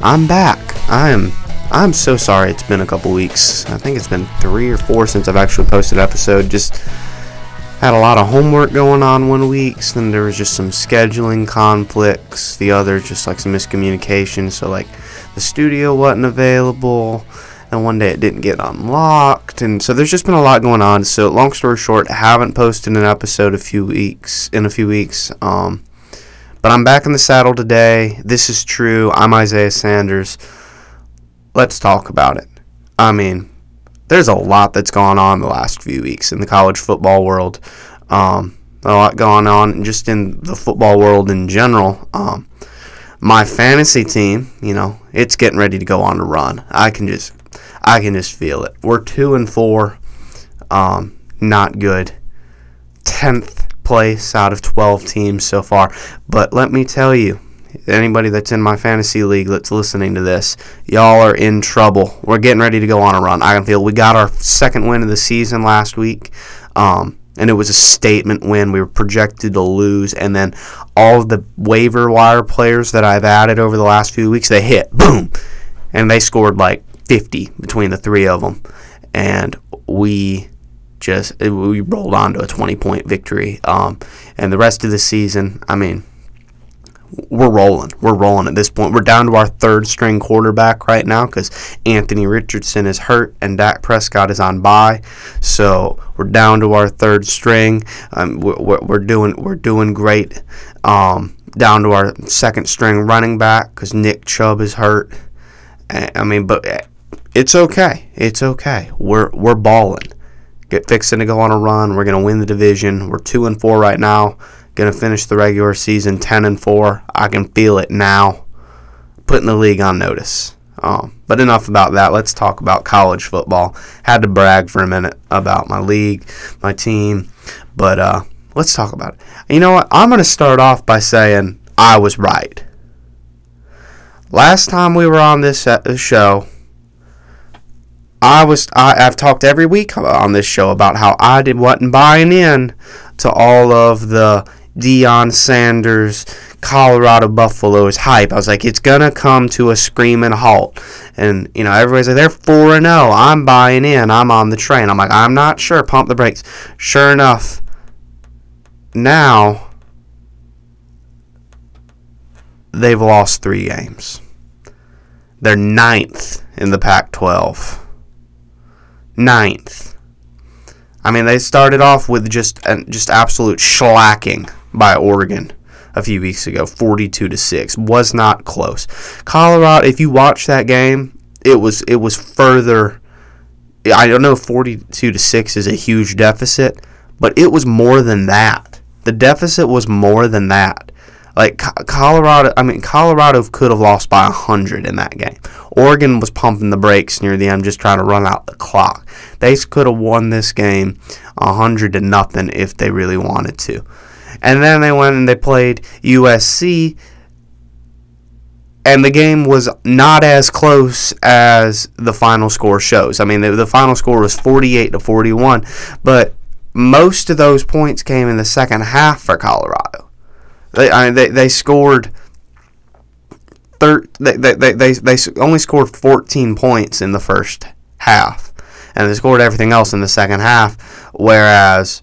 I'm back. I am I'm so sorry it's been a couple weeks. I think it's been 3 or 4 since I've actually posted an episode. Just had a lot of homework going on one week, then there was just some scheduling conflicts. The other just like some miscommunication, so like the studio wasn't available and one day it didn't get unlocked and so there's just been a lot going on so long story short haven't posted an episode a few weeks in a few weeks um, but i'm back in the saddle today. This is true. I'm isaiah sanders. Let's talk about it. I mean there's a lot that's gone on the last few weeks in the college football world. Um, a lot going on just in the football world in general. Um, my fantasy team you know it's getting ready to go on a run. I can just I can just feel it. We're two and four, um, not good. Tenth place out of twelve teams so far. But let me tell you, anybody that's in my fantasy league that's listening to this, y'all are in trouble. We're getting ready to go on a run. I can feel we got our second win of the season last week. Um, and it was a statement win. We were projected to lose, and then all of the waiver wire players that I've added over the last few weeks, they hit, boom, and they scored like 50 between the three of them, and we just we rolled on to a 20 point victory. Um, and the rest of the season, I mean, we're rolling. We're rolling at this point. We're down to our third string quarterback right now because Anthony Richardson is hurt and Dak Prescott is on bye. So we're down to our third string. Um, we're, we're doing we're doing great. Um, down to our second string running back because Nick Chubb is hurt. I mean, but it's okay. It's okay. We're we're balling. Get fixing to go on a run. We're gonna win the division. We're two and four right now. Gonna finish the regular season ten and four. I can feel it now. Putting the league on notice. Um, but enough about that. Let's talk about college football. Had to brag for a minute about my league, my team, but uh, let's talk about it. You know what? I'm gonna start off by saying I was right. Last time we were on this uh, show, I was I, have talked every week on this show about how I did wasn't buying in to all of the Deion Sanders Colorado Buffaloes hype. I was like, it's gonna come to a screaming halt, and you know everybody's like, they're four and zero. I'm buying in. I'm on the train. I'm like, I'm not sure. Pump the brakes. Sure enough, now they've lost three games. They're ninth in the Pac 12. Ninth. I mean, they started off with just just absolute shlacking by Oregon a few weeks ago, 42 to 6. Was not close. Colorado, if you watch that game, it was it was further I don't know 42 to 6 is a huge deficit, but it was more than that. The deficit was more than that. Like Colorado, I mean Colorado could have lost by 100 in that game. Oregon was pumping the brakes near the end, just trying to run out the clock. They could have won this game 100 to nothing if they really wanted to. And then they went and they played USC, and the game was not as close as the final score shows. I mean, the, the final score was 48 to 41, but most of those points came in the second half for Colorado. They, I mean, they, they scored thir- they, they, they, they they only scored 14 points in the first half, and they scored everything else in the second half, whereas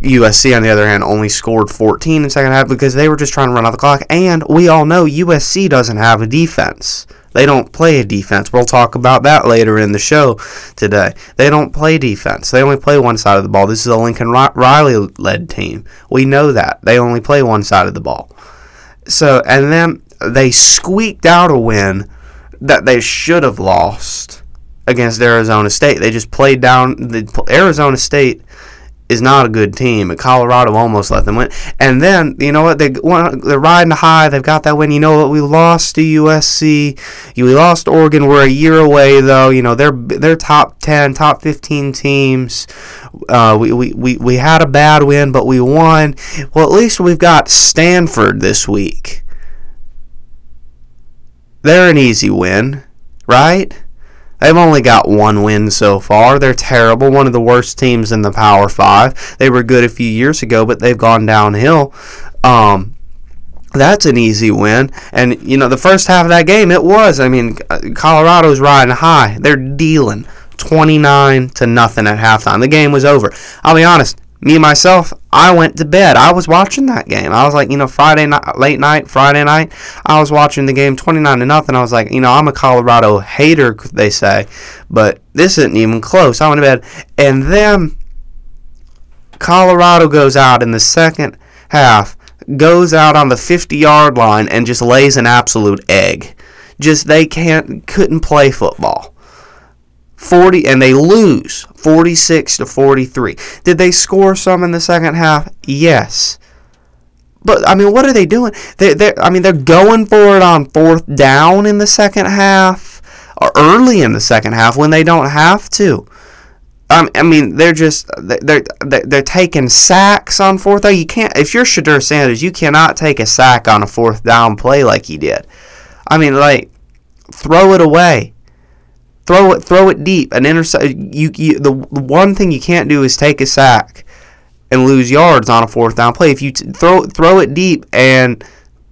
USC, on the other hand, only scored 14 in the second half because they were just trying to run out the clock, and we all know USC doesn't have a defense. They don't play a defense. We'll talk about that later in the show today. They don't play defense. They only play one side of the ball. This is a Lincoln Riley led team. We know that. They only play one side of the ball. So, and then they squeaked out a win that they should have lost against Arizona State. They just played down the Arizona State is not a good team. And Colorado almost let them win. And then you know what? They they're riding high. They've got that win. You know what? We lost to USC. We lost Oregon. We're a year away though. You know they're they're top ten, top fifteen teams. Uh, we, we, we, we had a bad win, but we won. Well, at least we've got Stanford this week. They're an easy win, right? They've only got one win so far. They're terrible, one of the worst teams in the Power Five. They were good a few years ago, but they've gone downhill. Um, that's an easy win. And, you know, the first half of that game, it was. I mean, Colorado's riding high. They're dealing 29 to nothing at halftime. The game was over. I'll be honest, me myself, I went to bed. I was watching that game. I was like, you know, Friday night, late night, Friday night, I was watching the game 29 to nothing. I was like, you know, I'm a Colorado hater, they say, but this isn't even close. I went to bed. And then Colorado goes out in the second half goes out on the 50 yard line and just lays an absolute egg. Just they can't couldn't play football. 40 and they lose 46 to 43. Did they score some in the second half? Yes. But I mean, what are they doing? They they I mean, they're going for it on fourth down in the second half or early in the second half when they don't have to. Um, I mean, they're just they're they're taking sacks on fourth down. You can't if you're Shedeur Sanders, you cannot take a sack on a fourth down play like he did. I mean, like throw it away, throw it throw it deep. An intercept. You, you the, the one thing you can't do is take a sack and lose yards on a fourth down play. If you t- throw throw it deep and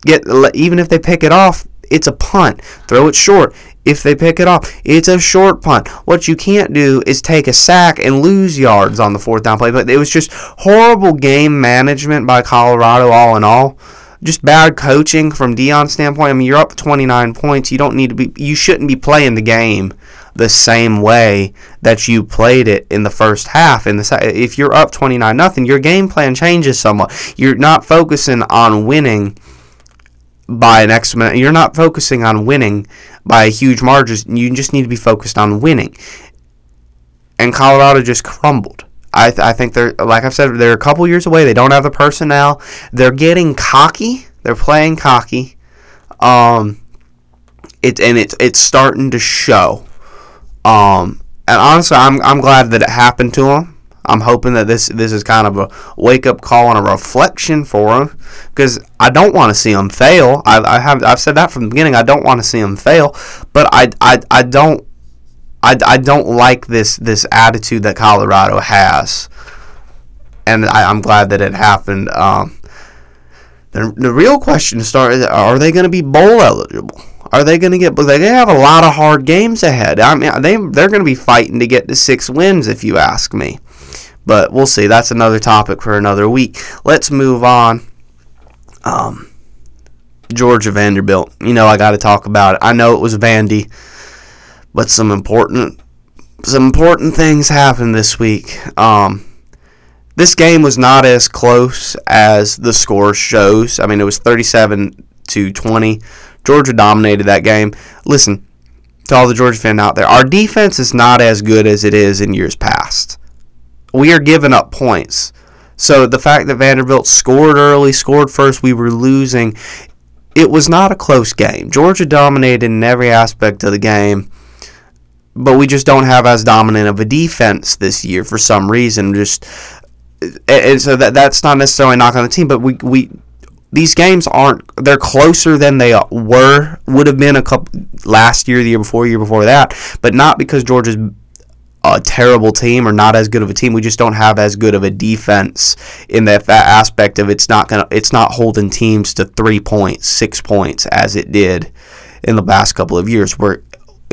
get even if they pick it off, it's a punt. Throw it short if they pick it off. It's a short punt. What you can't do is take a sack and lose yards on the fourth down play. But it was just horrible game management by Colorado, all in all. Just bad coaching from Deion's standpoint. I mean, you're up 29 points. You don't need to be. You shouldn't be playing the game the same way that you played it in the first half. In the if you're up 29 nothing, your game plan changes somewhat. You're not focusing on winning by an exponent. You're not focusing on winning by a huge margin. You just need to be focused on winning. And Colorado just crumbled. I, th- I think they're like I've said they're a couple years away. They don't have the personnel. They're getting cocky. They're playing cocky. Um, it and it's it's starting to show. Um, and honestly, I'm I'm glad that it happened to him. I'm hoping that this this is kind of a wake up call and a reflection for him because I don't want to see him fail. I, I have I've said that from the beginning. I don't want to see him fail, but I, I, I don't I, I don't like this this attitude that Colorado has, and I, am glad that it happened. Um, the, the real question to start is: Are they going to be bowl eligible? Are they going to get? They have a lot of hard games ahead. I mean, they they're going to be fighting to get to six wins, if you ask me. But we'll see. That's another topic for another week. Let's move on. Um, Georgia Vanderbilt. You know, I got to talk about it. I know it was Vandy, but some important some important things happened this week. Um, this game was not as close as the score shows. I mean, it was 37 to 20. Georgia dominated that game. Listen, to all the Georgia fans out there, our defense is not as good as it is in years past we are giving up points. So the fact that Vanderbilt scored early, scored first, we were losing. It was not a close game. Georgia dominated in every aspect of the game, but we just don't have as dominant of a defense this year for some reason. Just and so that that's not necessarily a knock on the team, but we we these games aren't they're closer than they were would have been a couple last year, the year before, year before that, but not because Georgia's a terrible team or not as good of a team. We just don't have as good of a defense in that, that aspect of it's not gonna it's not holding teams to three points, six points as it did in the last couple of years. We're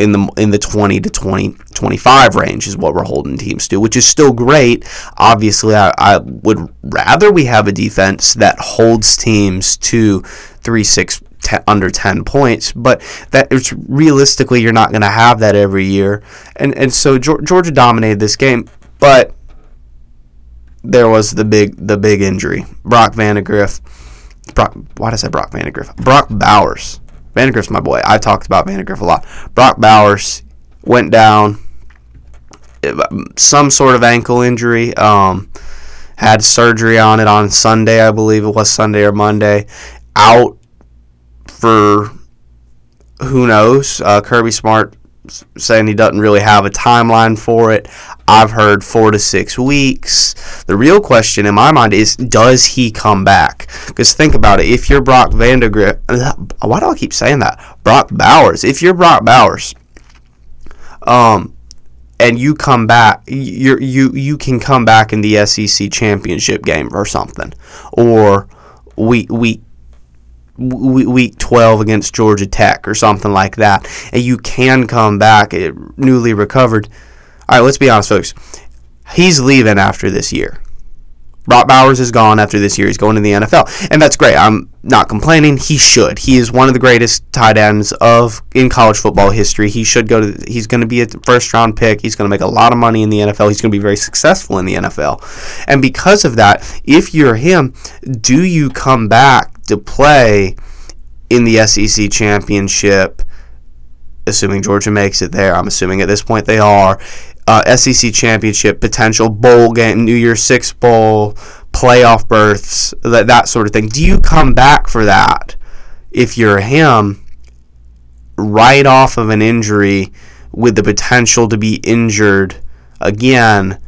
in the in the 20 to 20 25 range is what we're holding teams to, which is still great. Obviously, I, I would rather we have a defense that holds teams to three six under 10 points, but that it's realistically you're not going to have that every year. And and so Georgia dominated this game, but there was the big the big injury. Brock Vandagriff. Brock, why did I say Brock Vandagriff? Brock Bowers. Vandagriff's my boy. I talked about Vandagriff a lot. Brock Bowers went down. Some sort of ankle injury. Um, had surgery on it on Sunday, I believe it was Sunday or Monday. Out for who knows. Uh, Kirby Smart saying he doesn't really have a timeline for it. I've heard four to six weeks. The real question in my mind is, does he come back? Because think about it. If you're Brock Vandagriff, why do I keep saying that? Brock Bowers. If you're Brock Bowers, um, and you come back, you you you can come back in the SEC championship game or something, or we we week 12 against Georgia Tech or something like that, and you can come back eh, newly recovered. All right, let's be honest, folks. He's leaving after this year. Brock Bowers is gone after this year. He's going to the NFL, and that's great. I'm not complaining. He should. He is one of the greatest tight ends of in college football history. He should go to. He's going to be a first round pick. He's going to make a lot of money in the NFL. He's going to be very successful in the NFL, and because of that, if you're him, do you come back to play in the SEC championship? Assuming Georgia makes it there, I'm assuming at this point they are uh, SEC championship potential, bowl game, New Year's Six bowl, playoff berths, that that sort of thing. Do you come back for that if you're him right off of an injury with the potential to be injured again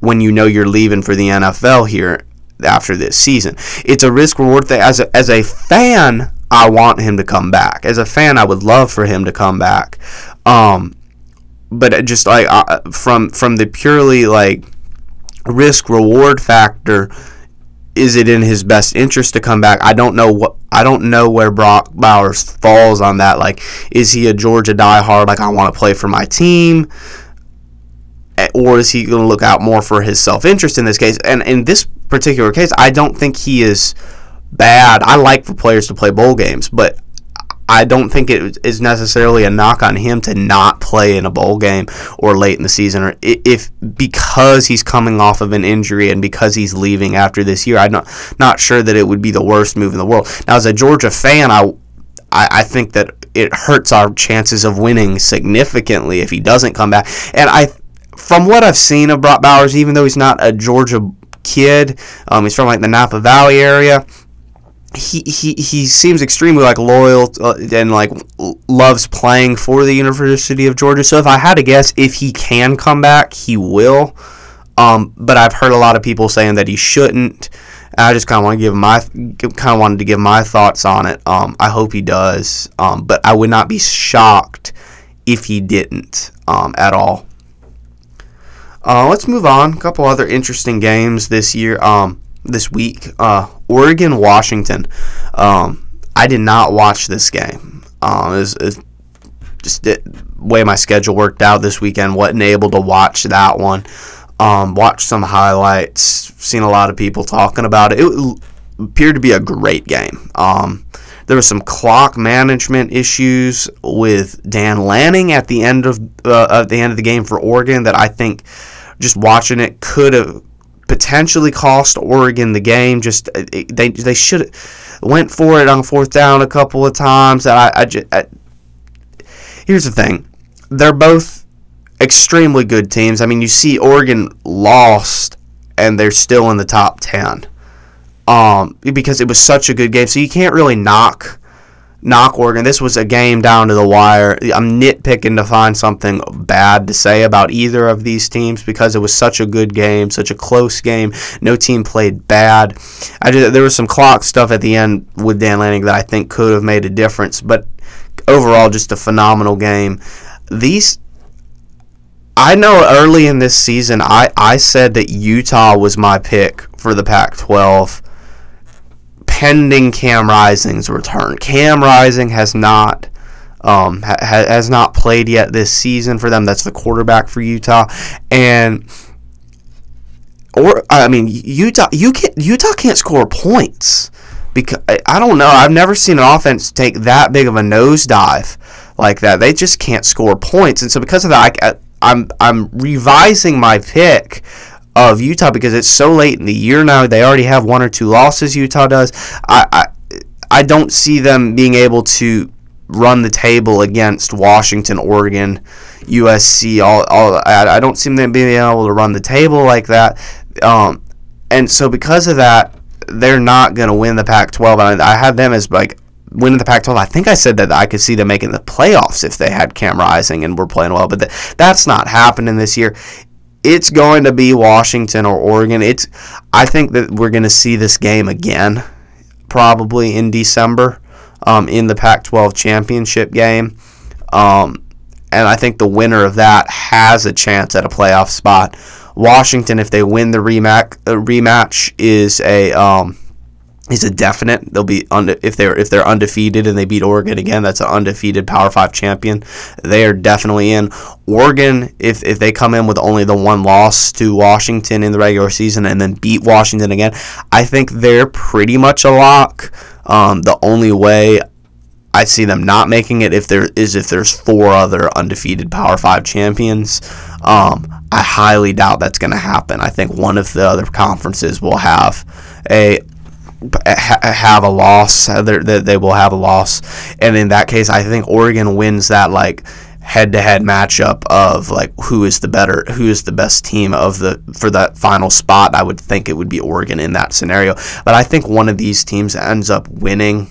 when you know you're leaving for the NFL here after this season? It's a risk reward thing. As a, as a fan, I want him to come back. As a fan, I would love for him to come back. Um, but just like uh, from from the purely like risk reward factor is it in his best interest to come back i don't know what i don't know where brock bowers falls on that like is he a georgia diehard like i want to play for my team Eh, or is he going to look out more for his self-interest in this case and in this particular case i don't think he is bad i like for players to play bowl games but I don't think it is necessarily a knock on him to not play in a bowl game or late in the season, or if because he's coming off of an injury and because he's leaving after this year. I'm not not sure that it would be the worst move in the world. Now, as a Georgia fan, I I, I think that it hurts our chances of winning significantly if he doesn't come back. And I, from what I've seen of Brock Bowers, even though he's not a Georgia kid, um, he's from like the Napa Valley area he, he he seems extremely like loyal uh, and like loves playing for the University of Georgia. So if I had to guess, if he can come back, he will. Um, but I've heard a lot of people saying that he shouldn't. I just kind of want to give my kind of wanted to give my thoughts on it. Um, I hope he does. Um, but I would not be shocked if he didn't um, at all. Uh, let's move on. A couple other interesting games this year. Um, this week. Uh, Oregon Washington. Um, I did not watch this game. Um, it was, just the way my schedule worked out this weekend. wasn't able to watch that one. Um, watched some highlights. Seen a lot of people talking about it. It appeared to be a great game. Um, there was some clock management issues with Dan Lanning at the end of uh, at the end of the game for Oregon that I think just watching it could have potentially cost Oregon the game. Just uh, they they should went for it on fourth down a couple of times. I, I, just, I here's the thing, they're both extremely good teams. I mean, you see Oregon lost and they're still in the top ten, um, because it was such a good game. So you can't really knock knock Oregon. This was a game down to the wire. I'm nitpicking to find something bad to say about either of these teams because it was such a good game, such a close game. No team played bad. I did, there was some clock stuff at the end with Dan Lanning that I think could have made a difference, but overall, just a phenomenal game. These. I know early in this season, I, I said that Utah was my pick for the Pac 12 pending Cam Rising's return. Cam Rising has not um, ha- has not played yet this season for them. That's the quarterback for Utah, and or I mean Utah you can Utah can't score points because I don't know. I've never seen an offense take that big of a nosedive like that. They just can't score points, and so because of that, I, I'm I'm revising my pick of Utah because it's so late in the year now. They already have one or two losses. Utah does. I I, I don't see them being able to run the table against Washington, Oregon, USC. All, all I, I don't see them being able to run the table like that. Um, and so because of that, they're not going to win the Pac-12. I, I have them as like winning the Pac-12. I think I said that I could see them making the playoffs if they had Cam Rising and were playing well, but the, that's not happening this year it's going to be Washington or Oregon. It's I think that we're going to see this game again, probably in December, um, in the Pac-12 championship game, um, and I think the winner of that has a chance at a playoff spot. Washington, if they win the rematch, uh, rematch is a um, is a definite. They'll be unde- if they're if they're undefeated and they beat Oregon again. That's an undefeated Power Five champion. They are definitely in. Oregon, if if they come in with only the one loss to Washington in the regular season and then beat Washington again, I think they're pretty much a lock. Um, the only way I see them not making it if there is if there's four other undefeated Power Five champions. Um, I highly doubt that's going to happen. I think one of the other conferences will have a have a loss. Uh, they they will have a loss, and in that case, I think Oregon wins that like head-to-head matchup of like who is the better who is the best team of the for that final spot. I would think it would be oregon in that scenario. But i think one of these teams ends up winning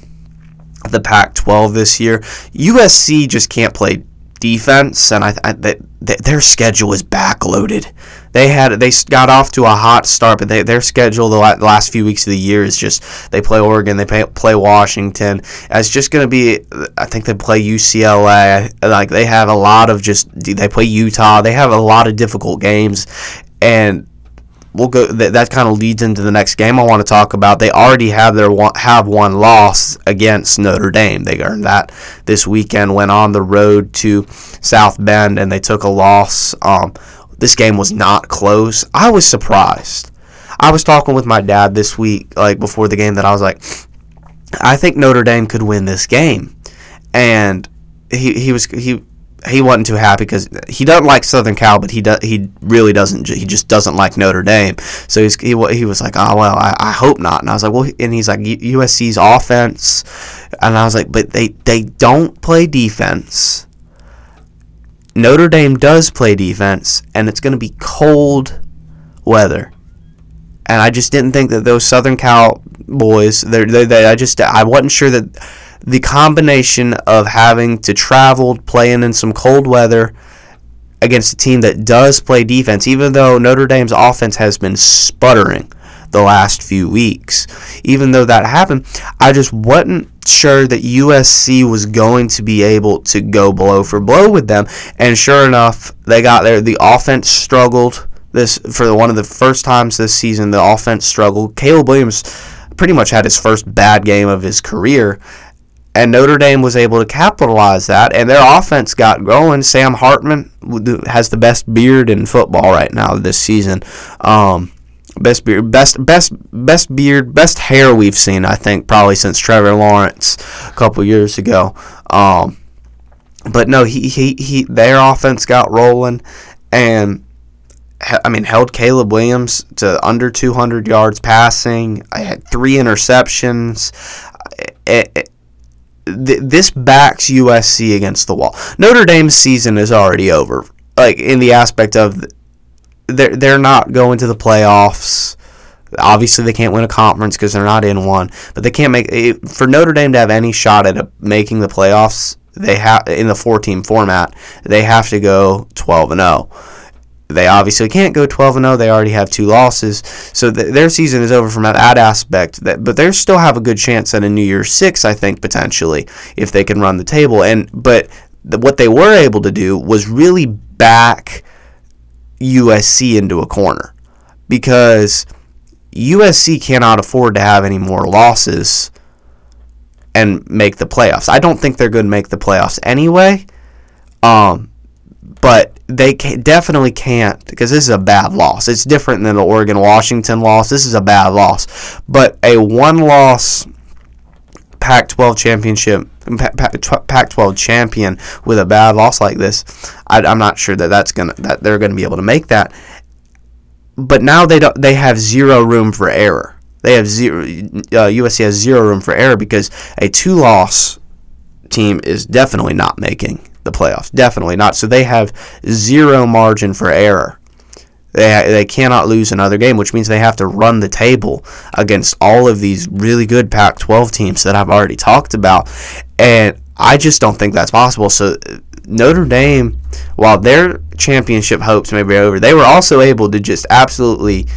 the pac 12 this year. Usc just can't play defense and i, I they, their schedule is backloaded they had they got off to a hot start, but they, their schedule the last few weeks of the year is just they play Oregon, they play Washington. It's just going to be. I think they play UCLA. Like they have a lot of just they play Utah. They have a lot of difficult games, and we'll go. That, that kind of leads into the next game I want to talk about. They already have their have one loss against Notre Dame. They earned that this weekend. Went on the road to South Bend and they took a loss. Um, this game was not close. I was surprised. I was talking with my dad this week, like before the game, that I was like, I think Notre Dame could win this game, and he he was he he wasn't too happy because he doesn't like Southern Cal, but he does he really doesn't he just doesn't like Notre Dame. So he's, he he was like, oh well, I, I hope not. And I was like, well, and he's like USC's offense, and I was like, but they they don't play defense. Notre Dame does play defense, and it's going to be cold weather. And I just didn't think that those Southern Cal boys, they they I just I wasn't sure that the combination of having to travel, playing in some cold weather against a team that does play defense, even though Notre Dame's offense has been sputtering the last few weeks. Even though that happened, I just wasn't sure that USC was going to be able to go blow for blow with them. And sure enough, they got there. The offense struggled this for one of the first times this season. The offense struggled. Caleb Williams pretty much had his first bad game of his career. And Notre Dame was able to capitalize that, and their offense got going. Sam Hartman has the best beard in football right now this season. Um, best beard, best best best beard, best hair we've seen. I think probably since Trevor Lawrence a couple years ago. Um, but no, he, he he their offense got rolling, and I mean held Caleb Williams to under 200 yards passing. I had three interceptions. It, it, this backs USC against the wall. Notre Dame's season is already over. Like in the aspect of they're they're not going to the playoffs. Obviously, they can't win a conference because they're not in one. But they can't make for Notre Dame to have any shot at a, making the playoffs. They have in the four team format. They have to go twelve and zero. They obviously can't go 12 and 0. They already have two losses. So th- their season is over from that aspect. That, but they still have a good chance at a New Year's 6, I think, potentially, if they can run the table. And But the, what they were able to do was really back USC into a corner because USC cannot afford to have any more losses and make the playoffs. I don't think they're going to make the playoffs anyway. Um, but they can, definitely can't because this is a bad loss. It's different than the Oregon Washington loss. This is a bad loss. But a one loss Pac 12 championship, Pac 12 champion with a bad loss like this, I, am not sure that that's gonna that they're gonna be able to make that. But now they don't. They have zero room for error. They have zero. Uh, USC has zero room for error because a two loss team is definitely not making the playoffs. Definitely not. So they have zero margin for error. They, they cannot lose another game, which means they have to run the table against all of these really good Pac 12 teams that I've already talked about. And I just don't think that's possible. So Notre Dame, while their championship hopes may be over, they were also able to just absolutely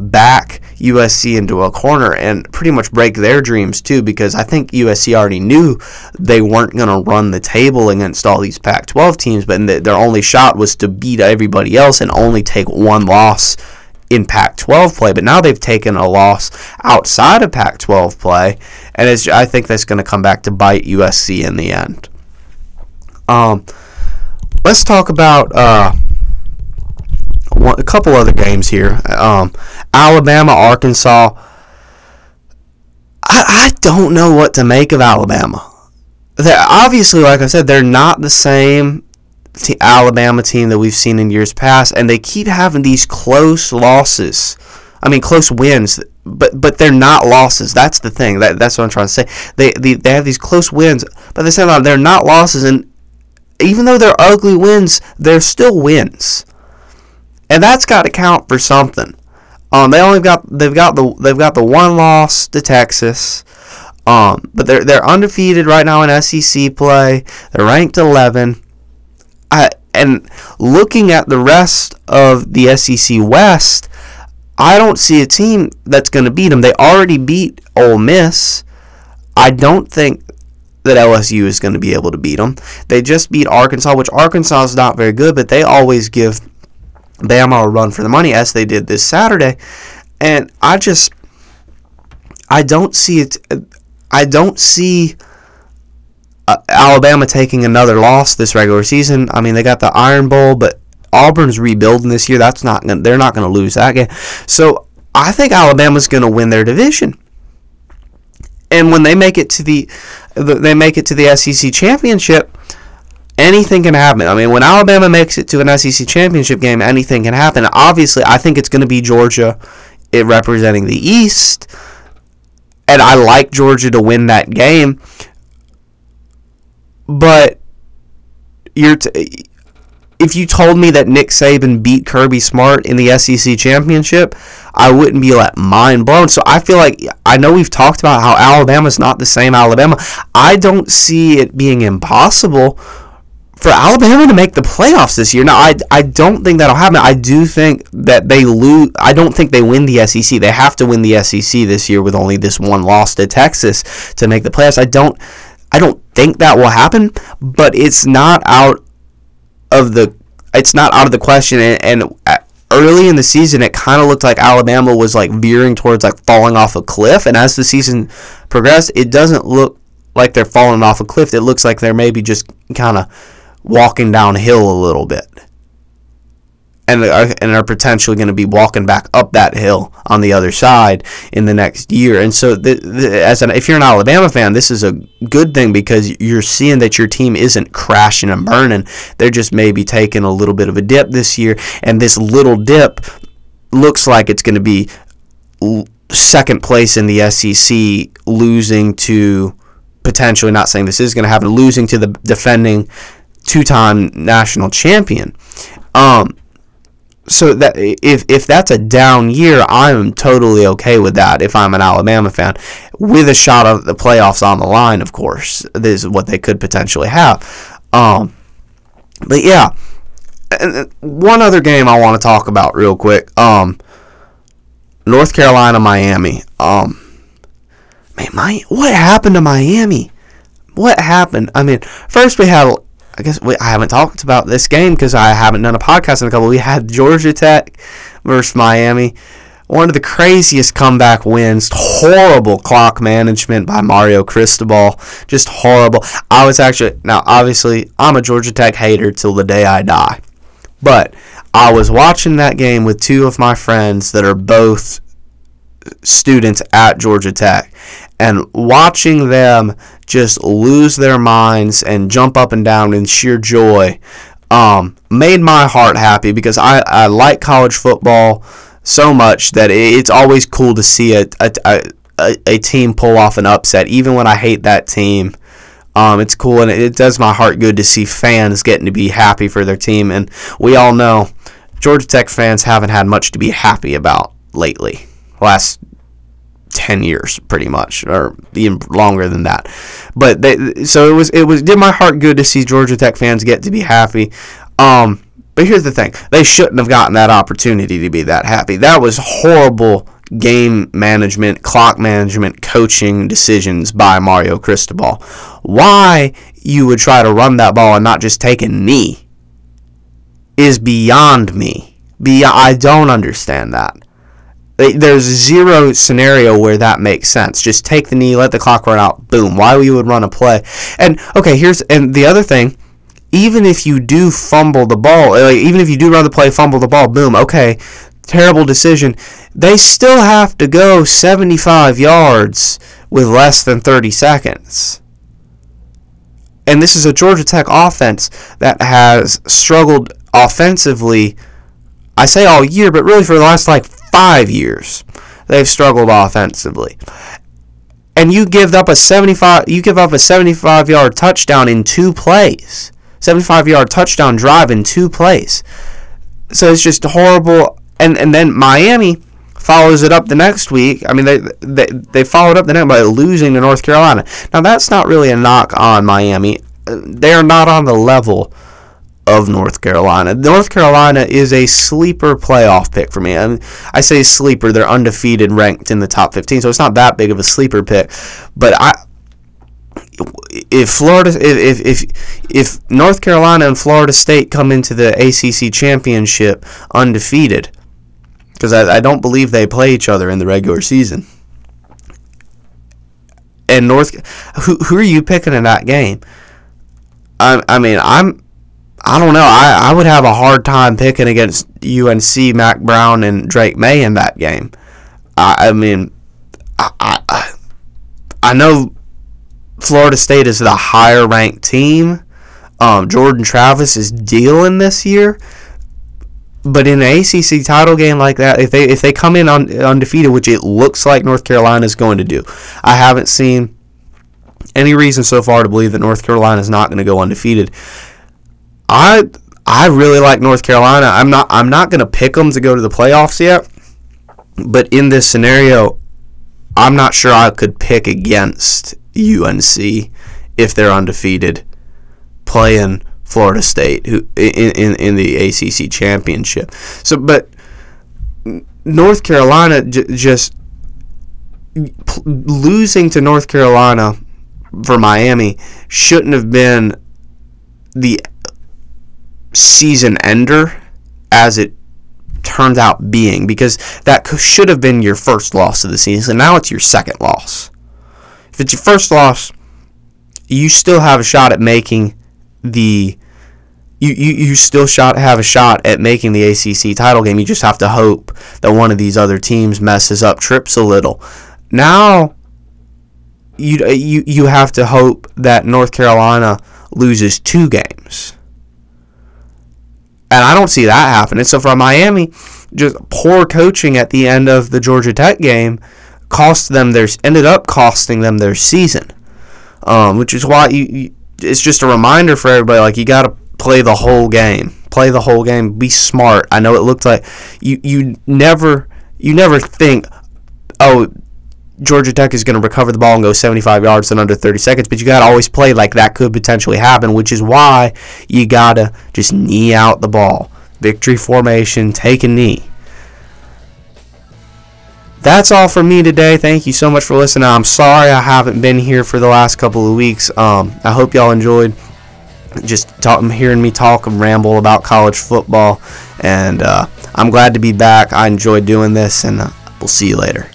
back USC into a corner and pretty much break their dreams too because I think USC already knew they weren't going to run the table against all these Pac 12 teams, but their only shot was to beat everybody else and only take one loss in Pac-12 play, but now they've taken a loss outside of Pac-12 play, and I think that's going to come back to bite USC in the end. Um, let's talk about uh, a couple other games here. Um, Alabama, Arkansas. I, I don't know what to make of Alabama. They're, obviously, like I said, they're not the same Alabama team that we've seen in years past, and they keep having these close losses. I mean, close wins, but but they're not losses. That's the thing. That, that's what I'm trying to say. They, they they have these close wins, but at the same time, they're not losses. And even though they're ugly wins, they're still wins, and that's got to count for something. Um, they only got they've got the they've got the one loss to Texas. Um, but they're they're undefeated right now in SEC play. They're ranked 11. I, and looking at the rest of the SEC West, I don't see a team that's going to beat them. They already beat Ole Miss. I don't think that LSU is going to be able to beat them. They just beat Arkansas, which Arkansas is not very good, but they always give Bama a run for the money, as they did this Saturday. And I just, I don't see it. I don't see uh, Alabama taking another loss this regular season. I mean, they got the Iron Bowl, but Auburn's rebuilding this year. That's not gonna, they're not going to lose that game. So I think Alabama's going to win their division. And when they make it to the they make it to the SEC championship, anything can happen. I mean, when Alabama makes it to an SEC championship game, anything can happen. Obviously, I think it's going to be Georgia, it representing the East, and I like Georgia to win that game. But you're t- if you told me that Nick Saban beat Kirby Smart in the SEC championship, I wouldn't be like mind blown. So I feel like I know we've talked about how Alabama's not the same Alabama. I don't see it being impossible for Alabama to make the playoffs this year. Now, I, I don't think that'll happen. I do think that they lose. I don't think they win the SEC. They have to win the SEC this year with only this one loss to Texas to make the playoffs. I don't I don't think that will happen, but it's not out of the it's not out of the question. And, and uh, early in the season, it kind of looked like Alabama was like veering towards like falling off a cliff. And as the season progressed, it doesn't look like they're falling off a cliff. It looks like they're maybe just kind of walking downhill a little bit and are, and are potentially going to be walking back up that hill on the other side in the next year. And so, the, the, as an, if you're an Alabama fan, this is a good thing because you're seeing that your team isn't crashing and burning. They're just maybe taking a little bit of a dip this year, and this little dip looks like it's going to be second place in the SEC, losing to potentially not saying this is going to happen, losing to the defending two-time national champion. Um, so that if if that's a down year, I'm totally okay with that. If I'm an Alabama fan, with a shot of the playoffs on the line, of course, this is what they could potentially have. Um, but yeah, and one other game I want to talk about real quick. Um, North Carolina, Miami. Um, man, my what happened to Miami? What happened? I mean, first we had I guess we, I haven't talked about this game because I haven't done a podcast in a couple. We had Georgia Tech versus Miami. One of the craziest comeback wins. Horrible clock management by Mario Cristobal. Just horrible. I was actually now obviously I'm a Georgia Tech hater till the day I die. But I was watching that game with two of my friends that are both students at Georgia Tech and watching them just lose their minds and jump up and down in sheer joy um, made my heart happy because I, I like college football so much that it's always cool to see a, a, a, a team pull off an upset, even when I hate that team. Um, it's cool and it does my heart good to see fans getting to be happy for their team. And we all know Georgia Tech fans haven't had much to be happy about lately. Last 10 years pretty much or even longer than that. But they, so it was it was did my heart good to see Georgia Tech fans get to be happy. Um but here's the thing. They shouldn't have gotten that opportunity to be that happy. That was horrible game management clock management coaching decisions by Mario Cristobal. Why you would try to run that ball and not just take a knee is beyond me. Be- I don't understand that There's zero scenario where that makes sense. Just take the knee, let the clock run out. Boom. Why you would run a play? And okay, here's and the other thing. Even if you do fumble the ball, uh, like, even if you do run the play, fumble the ball, boom. Okay, terrible decision. They still have to go 75 yards with less than 30 seconds. And this is a Georgia Tech offense that has struggled offensively. I say all year, but really for the last like five years, they've struggled offensively. And you give up a 75 you give up a 75 yard touchdown in two plays. 75 yard touchdown drive in two plays. So it's just horrible and and then Miami follows it up the next week. I mean, they they, they followed up the next by losing to North Carolina. Now that's not really a knock on Miami. They are not on the level of North Carolina. North Carolina is a sleeper playoff pick for me. I, I say sleeper; they're undefeated, ranked in the top 15, so it's not that big of a sleeper pick. But I, if Florida, if if if North Carolina and Florida State come into the ACC championship undefeated, because I, I don't believe they play each other in the regular season. And North, who who are you picking in that game? I I mean I'm I don't know. I, I would have a hard time picking against UNC, Mack Brown, and Drake Maye in that game. I, I mean, I, I, I know Florida State is the higher ranked team. Um, Jordan Travis is dealing this year, but in an ACC title game like that, if they if they come in un, undefeated, which it looks like North Carolina is going to do, I haven't seen any reason so far to believe that North Carolina is not going to go undefeated. I I really like North Carolina. I'm not I'm not going to pick them to go to the playoffs yet, but in this scenario, I'm not sure I could pick against UNC if they're undefeated playing Florida State who in, in, in the ACC championship. So, but North Carolina j- just p- losing to North Carolina for Miami shouldn't have been the season ender as it turns out being because that should have been your first loss of the season. Now it's your second loss. If it's your first loss, you still have a shot at making the you, you, you still shot have a shot at making the ACC title game. You just have to hope that one of these other teams messes up, trips a little. Now, you uh, you you have to hope that North Carolina loses two games, and I don't see that happening. So for Miami, just poor coaching at the end of the Georgia Tech game cost them their ended up costing them their season, um, which is why you, you it's just a reminder for everybody like you got to play the whole game. Play the whole game. Be smart. I know it looked like you you never you never think oh Georgia Tech is going to recover the ball and go 75 yards in under 30 seconds, but you got to always play like that could potentially happen, which is why you got to just knee out the ball. Victory formation, take a knee. That's all for me today. Thank you so much for listening. I'm sorry I haven't been here for the last couple of weeks. Um, I hope y'all enjoyed just talk, hearing me talk and ramble about college football. And uh, I'm glad to be back. I enjoyed doing this, and uh, we'll see you later.